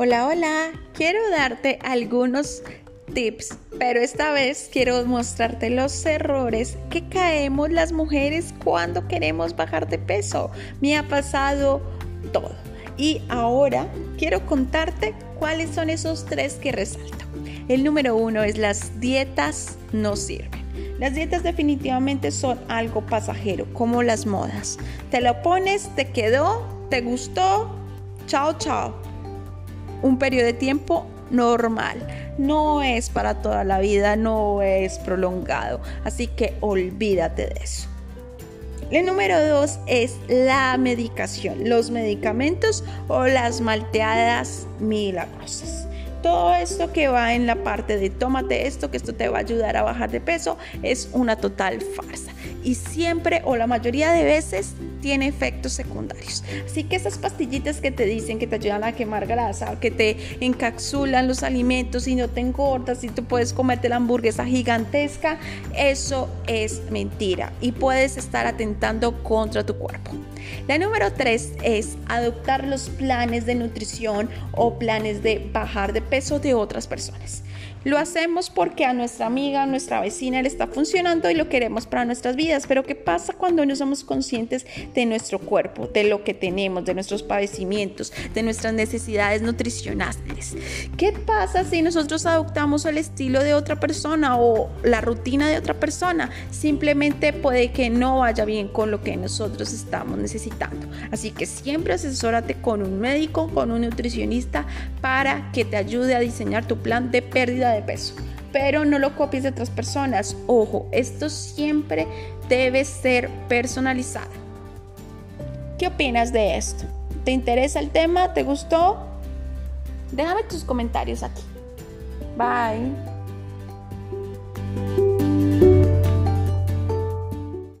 Hola, hola. Quiero darte algunos tips, pero esta vez quiero mostrarte los errores que caemos las mujeres cuando queremos bajar de peso. Me ha pasado todo. Y ahora quiero contarte cuáles son esos tres que resalto. El número uno es las dietas no sirven. Las dietas definitivamente son algo pasajero, como las modas. Te lo pones, te quedó, te gustó, chao, chao un periodo de tiempo normal. No es para toda la vida, no es prolongado. Así que olvídate de eso. El número dos es la medicación, los medicamentos o las malteadas milagrosas. Todo esto que va en la parte de tómate esto, que esto te va a ayudar a bajar de peso, es una total farsa. Y siempre o la mayoría de veces tiene efectos secundarios. Así que esas pastillitas que te dicen que te ayudan a quemar grasa, que te encapsulan los alimentos y no te engordas y tú puedes comerte la hamburguesa gigantesca, eso es mentira y puedes estar atentando contra tu cuerpo. La número tres es adoptar los planes de nutrición o planes de bajar de peso de otras personas. Lo hacemos porque a nuestra amiga, a nuestra vecina le está funcionando y lo queremos para nuestras vidas. Pero ¿qué pasa cuando no somos conscientes de nuestro cuerpo, de lo que tenemos, de nuestros padecimientos, de nuestras necesidades nutricionales? ¿Qué pasa si nosotros adoptamos el estilo de otra persona o la rutina de otra persona? Simplemente puede que no vaya bien con lo que nosotros estamos necesitando. Así que siempre asesórate con un médico, con un nutricionista para que te ayude a diseñar tu plan de pérdida de peso. Pero no lo copies de otras personas. Ojo, esto siempre debe ser personalizado. ¿Qué opinas de esto? ¿Te interesa el tema? ¿Te gustó? Déjame tus comentarios aquí. Bye.